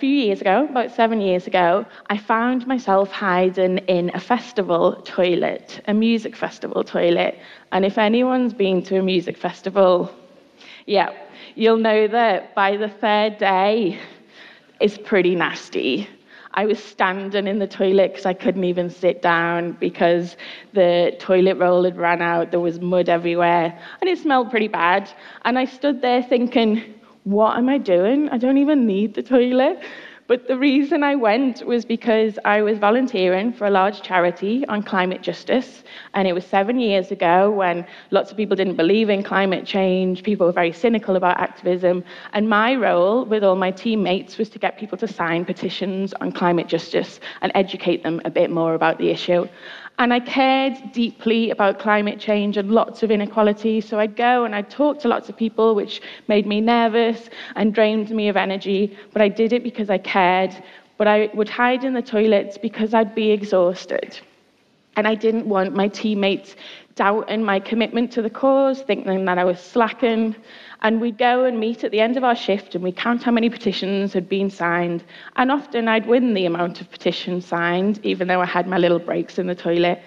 few years ago, about seven years ago, I found myself hiding in a festival toilet, a music festival toilet. And if anyone's been to a music festival, yeah, you'll know that by the third day, it's pretty nasty. I was standing in the toilet because I couldn't even sit down because the toilet roll had run out. There was mud everywhere and it smelled pretty bad. And I stood there thinking, what am I doing? I don't even need the toilet. But the reason I went was because I was volunteering for a large charity on climate justice. And it was seven years ago when lots of people didn't believe in climate change. People were very cynical about activism. And my role with all my teammates was to get people to sign petitions on climate justice and educate them a bit more about the issue. And I cared deeply about climate change and lots of inequality. So I'd go and I'd talk to lots of people, which made me nervous and drained me of energy. But I did it because I cared. But I would hide in the toilets because I'd be exhausted. And I didn't want my teammates doubting my commitment to the cause, thinking that I was slacking. And we'd go and meet at the end of our shift and we'd count how many petitions had been signed. And often I'd win the amount of petitions signed, even though I had my little breaks in the toilet.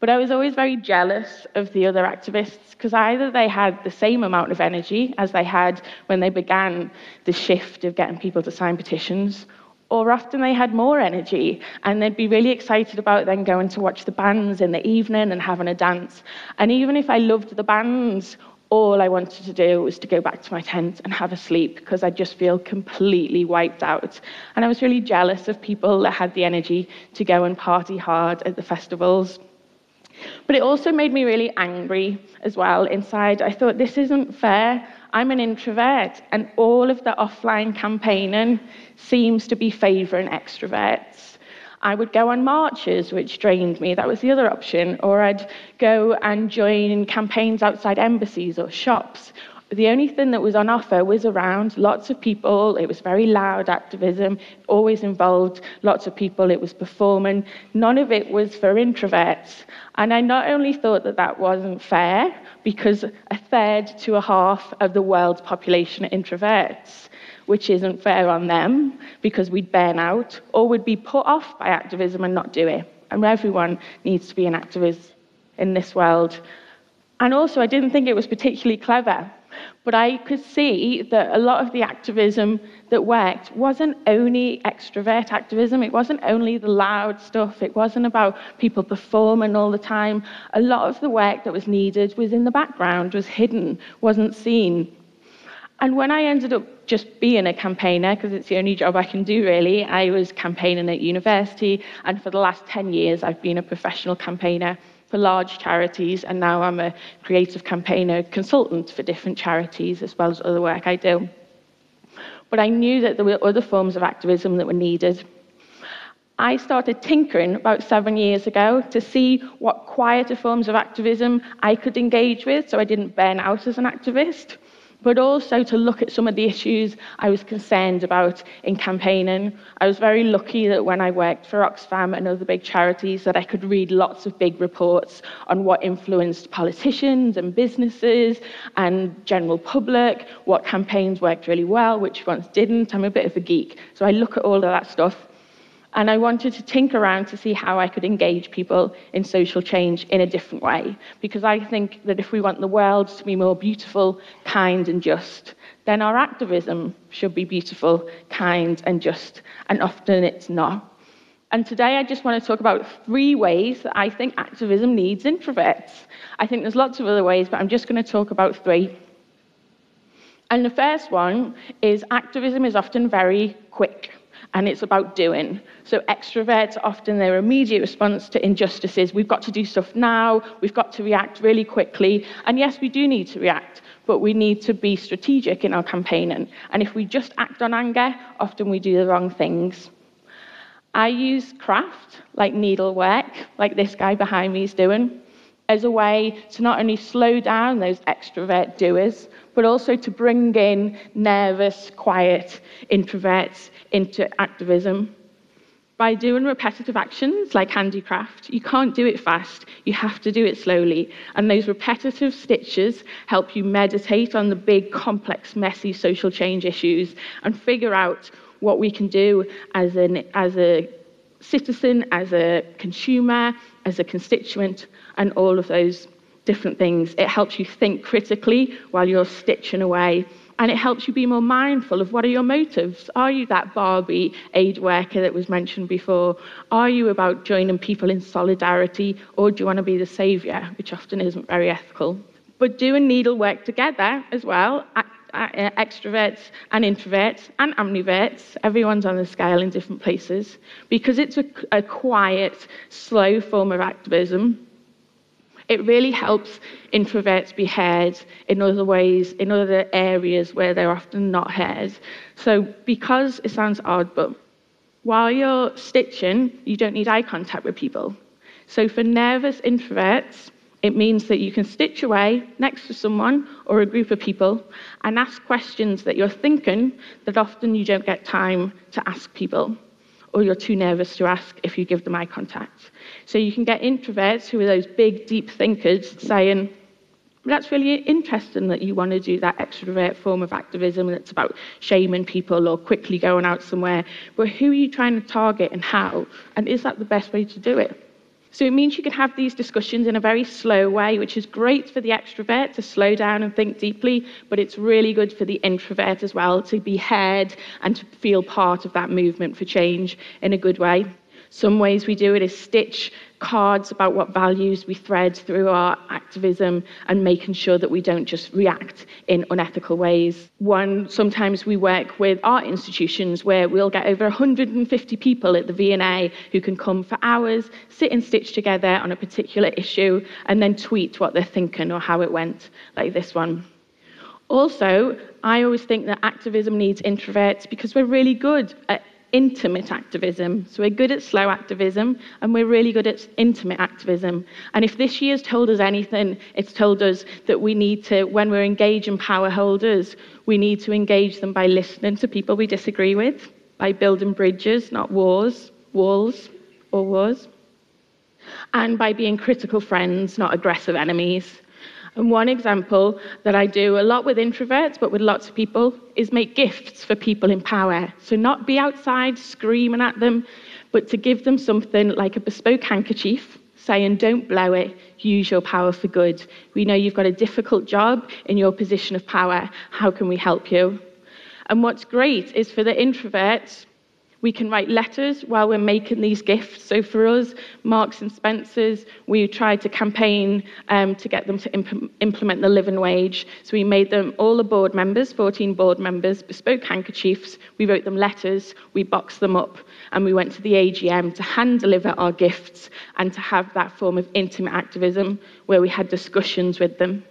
But I was always very jealous of the other activists because either they had the same amount of energy as they had when they began the shift of getting people to sign petitions, or often they had more energy and they'd be really excited about then going to watch the bands in the evening and having a dance. And even if I loved the bands all I wanted to do was to go back to my tent and have a sleep because I just feel completely wiped out. And I was really jealous of people that had the energy to go and party hard at the festivals. But it also made me really angry as well inside. I thought, this isn't fair. I'm an introvert, and all of the offline campaigning seems to be favouring extroverts. I would go on marches, which drained me. That was the other option. Or I'd go and join campaigns outside embassies or shops. The only thing that was on offer was around lots of people. It was very loud activism, always involved lots of people. It was performing. None of it was for introverts. And I not only thought that that wasn't fair, because a third to a half of the world's population are introverts, which isn't fair on them because we'd burn out or would be put off by activism and not do it. And everyone needs to be an activist in this world. And also, I didn't think it was particularly clever, but I could see that a lot of the activism that worked wasn't only extrovert activism, it wasn't only the loud stuff, it wasn't about people performing all the time. A lot of the work that was needed was in the background, was hidden, wasn't seen. And when I ended up just being a campaigner, because it's the only job I can do really, I was campaigning at university, and for the last 10 years, I've been a professional campaigner for large charities, and now I'm a creative campaigner consultant for different charities as well as other work I do. But I knew that there were other forms of activism that were needed. I started tinkering about seven years ago to see what quieter forms of activism I could engage with so I didn't burn out as an activist but also to look at some of the issues I was concerned about in campaigning. I was very lucky that when I worked for Oxfam and other big charities that I could read lots of big reports on what influenced politicians and businesses and general public, what campaigns worked really well, which ones didn't. I'm a bit of a geek, so I look at all of that stuff and I wanted to tinker around to see how I could engage people in social change in a different way. Because I think that if we want the world to be more beautiful, kind, and just, then our activism should be beautiful, kind, and just. And often it's not. And today I just want to talk about three ways that I think activism needs introverts. I think there's lots of other ways, but I'm just going to talk about three. And the first one is activism is often very quick and it's about doing. So extroverts, often their immediate response to injustices, we've got to do stuff now, we've got to react really quickly. And yes, we do need to react, but we need to be strategic in our campaigning. And if we just act on anger, often we do the wrong things. I use craft, like needlework, like this guy behind me is doing, as a way to not only slow down those extrovert doers, but also to bring in nervous, quiet introverts into activism. By doing repetitive actions like handicraft, you can't do it fast, you have to do it slowly. And those repetitive stitches help you meditate on the big, complex, messy social change issues and figure out what we can do as, an, as a citizen, as a consumer, as a constituent, and all of those different things. It helps you think critically while you're stitching away. And it helps you be more mindful of what are your motives. Are you that Barbie aid worker that was mentioned before? Are you about joining people in solidarity, or do you want to be the saviour, which often isn't very ethical? But do and needle work together as well. Uh, extroverts and introverts and ambiverts. Everyone's on the scale in different places because it's a, a quiet, slow form of activism it really helps introverts be heard in other ways, in other areas where they're often not heard. So, because it sounds odd, but while you're stitching, you don't need eye contact with people. So, for nervous introverts, it means that you can stitch away next to someone or a group of people and ask questions that you're thinking that often you don't get time to ask people or you're too nervous to ask if you give them eye contact. So you can get introverts who are those big, deep thinkers saying, that's really interesting that you want to do that extrovert form of activism that's about shaming people or quickly going out somewhere. But who are you trying to target and how? And is that the best way to do it? So it means you can have these discussions in a very slow way, which is great for the extrovert to slow down and think deeply, but it's really good for the introvert as well to be heard and to feel part of that movement for change in a good way. Some ways we do it is stitch cards about what values we thread through our activism and making sure that we don't just react in unethical ways. One, sometimes we work with art institutions where we'll get over 150 people at the V&A who can come for hours, sit and stitch together on a particular issue, and then tweet what they're thinking or how it went, like this one. Also, I always think that activism needs introverts because we're really good at intimate activism. So we're good at slow activism and we're really good at intimate activism. And if this year's told us anything, it's told us that we need to, when we're engaging power holders, we need to engage them by listening to people we disagree with, by building bridges, not wars, walls or wars, and by being critical friends, not aggressive enemies. And one example that I do a lot with introverts, but with lots of people, is make gifts for people in power. So, not be outside screaming at them, but to give them something like a bespoke handkerchief saying, Don't blow it, use your power for good. We know you've got a difficult job in your position of power. How can we help you? And what's great is for the introverts, we can write letters while we're making these gifts. So for us, Marks and Spencers, we tried to campaign um, to get them to imp- implement the living wage. So we made them all the board members, 14 board members, bespoke handkerchiefs. We wrote them letters, we boxed them up, and we went to the AGM to hand deliver our gifts and to have that form of intimate activism where we had discussions with them.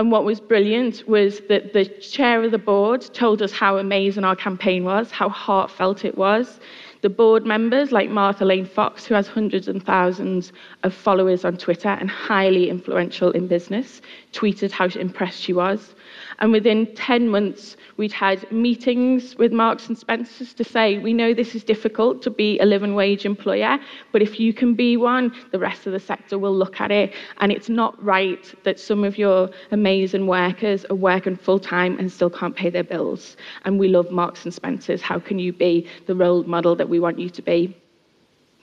And what was brilliant was that the chair of the board told us how amazing our campaign was, how heartfelt it was. The board members, like Martha Lane Fox, who has hundreds and thousands of followers on Twitter and highly influential in business, tweeted how impressed she was. And within 10 months, we'd had meetings with Marks and Spencers to say, we know this is difficult to be a living wage employer, but if you can be one, the rest of the sector will look at it. And it's not right that some of your amazing workers are working full time and still can't pay their bills. And we love Marks and Spencers. How can you be the role model that we want you to be?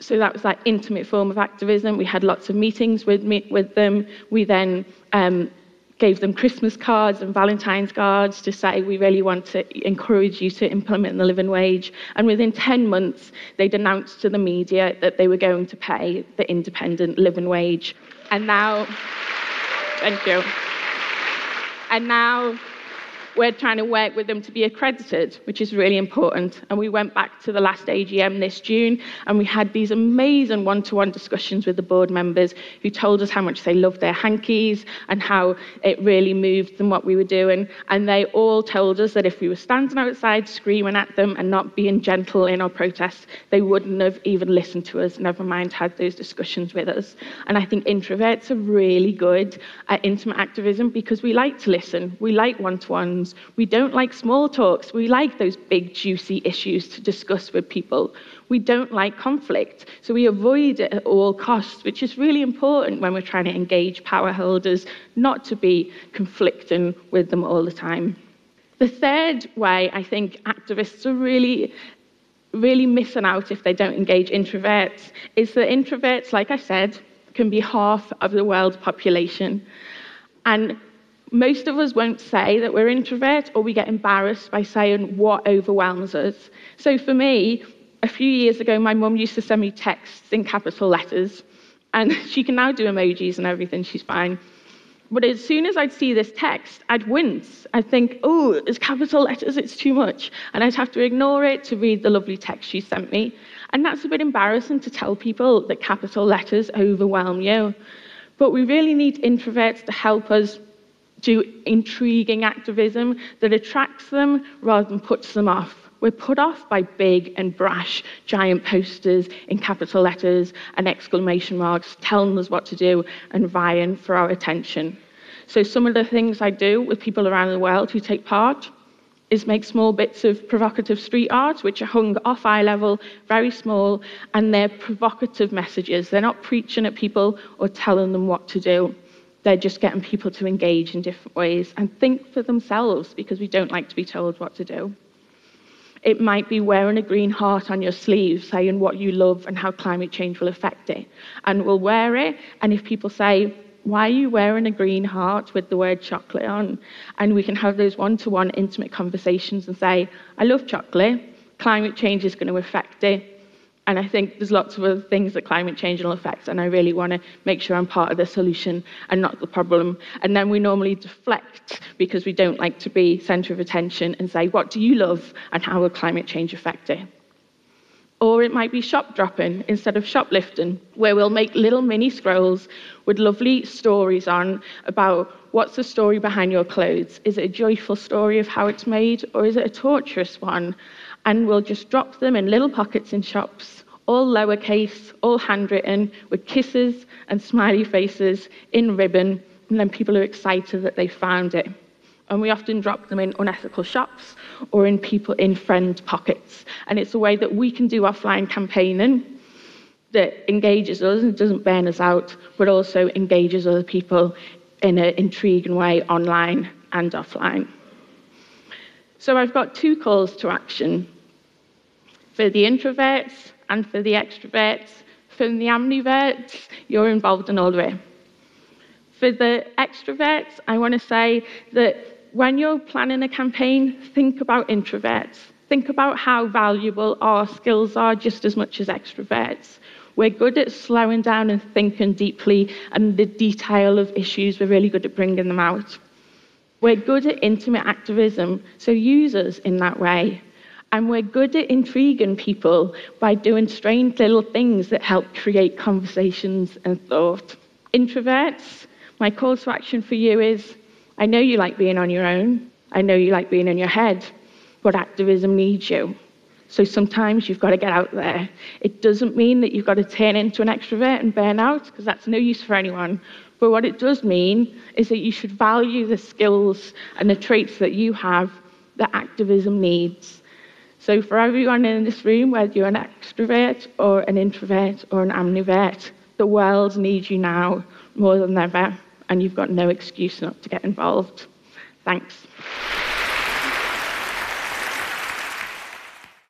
so that was that intimate form of activism. We had lots of meetings with, with them. We then um, gave them Christmas cards and Valentine's cards to say, we really want to encourage you to implement the living wage. And within 10 months, they'd announced to the media that they were going to pay the independent living wage. And now, thank you. And now we're trying to work with them to be accredited, which is really important. And we went back to the last AGM this June and we had these amazing one to one discussions with the board members who told us how much they loved their hankies and how it really moved them what we were doing. And they all told us that if we were standing outside screaming at them and not being gentle in our protests, they wouldn't have even listened to us, never mind had those discussions with us. And I think introverts are really good at intimate activism because we like to listen, we like one to we don't like small talks. We like those big, juicy issues to discuss with people. We don't like conflict. So we avoid it at all costs, which is really important when we're trying to engage power holders, not to be conflicting with them all the time. The third way I think activists are really, really missing out if they don't engage introverts is that introverts, like I said, can be half of the world's population. And most of us won't say that we're introverts or we get embarrassed by saying what overwhelms us. So for me, a few years ago, my mum used to send me texts in capital letters, and she can now do emojis and everything, she's fine. But as soon as I'd see this text, I'd wince. I'd think, oh, it's capital letters, it's too much. And I'd have to ignore it to read the lovely text she sent me. And that's a bit embarrassing to tell people that capital letters overwhelm you. But we really need introverts to help us do intriguing activism that attracts them rather than puts them off. We're put off by big and brash giant posters in capital letters and exclamation marks telling us what to do and vying for our attention. So, some of the things I do with people around the world who take part is make small bits of provocative street art, which are hung off eye level, very small, and they're provocative messages. They're not preaching at people or telling them what to do. They're just getting people to engage in different ways and think for themselves because we don't like to be told what to do. It might be wearing a green heart on your sleeve, saying what you love and how climate change will affect it. And we'll wear it, and if people say, why are you wearing a green heart with the word chocolate on? And we can have those one to one intimate conversations and say, I love chocolate, climate change is going to affect it. And I think there's lots of other things that climate change will affect, and I really want to make sure I'm part of the solution and not the problem. And then we normally deflect because we don't like to be centre of attention and say, What do you love, and how will climate change affect it? Or it might be shop dropping instead of shoplifting, where we'll make little mini scrolls with lovely stories on about what's the story behind your clothes. Is it a joyful story of how it's made, or is it a torturous one? And we'll just drop them in little pockets in shops all lowercase, all handwritten, with kisses and smiley faces in ribbon, and then people are excited that they found it. And we often drop them in unethical shops or in people in friend pockets. And it's a way that we can do offline campaigning that engages us and doesn't burn us out, but also engages other people in an intriguing way online and offline. So I've got two calls to action. For the introverts, and for the extroverts. For the ambiverts, you're involved in all the way. For the extroverts, I want to say that when you're planning a campaign, think about introverts. Think about how valuable our skills are just as much as extroverts. We're good at slowing down and thinking deeply, and the detail of issues, we're really good at bringing them out. We're good at intimate activism, so use us in that way. And we're good at intriguing people by doing strange little things that help create conversations and thought. Introverts, my call to action for you is I know you like being on your own, I know you like being in your head, but activism needs you. So sometimes you've got to get out there. It doesn't mean that you've got to turn into an extrovert and burn out, because that's no use for anyone. But what it does mean is that you should value the skills and the traits that you have that activism needs. So, for everyone in this room, whether you're an extrovert or an introvert or an ambivert, the world needs you now more than ever, and you've got no excuse not to get involved. Thanks.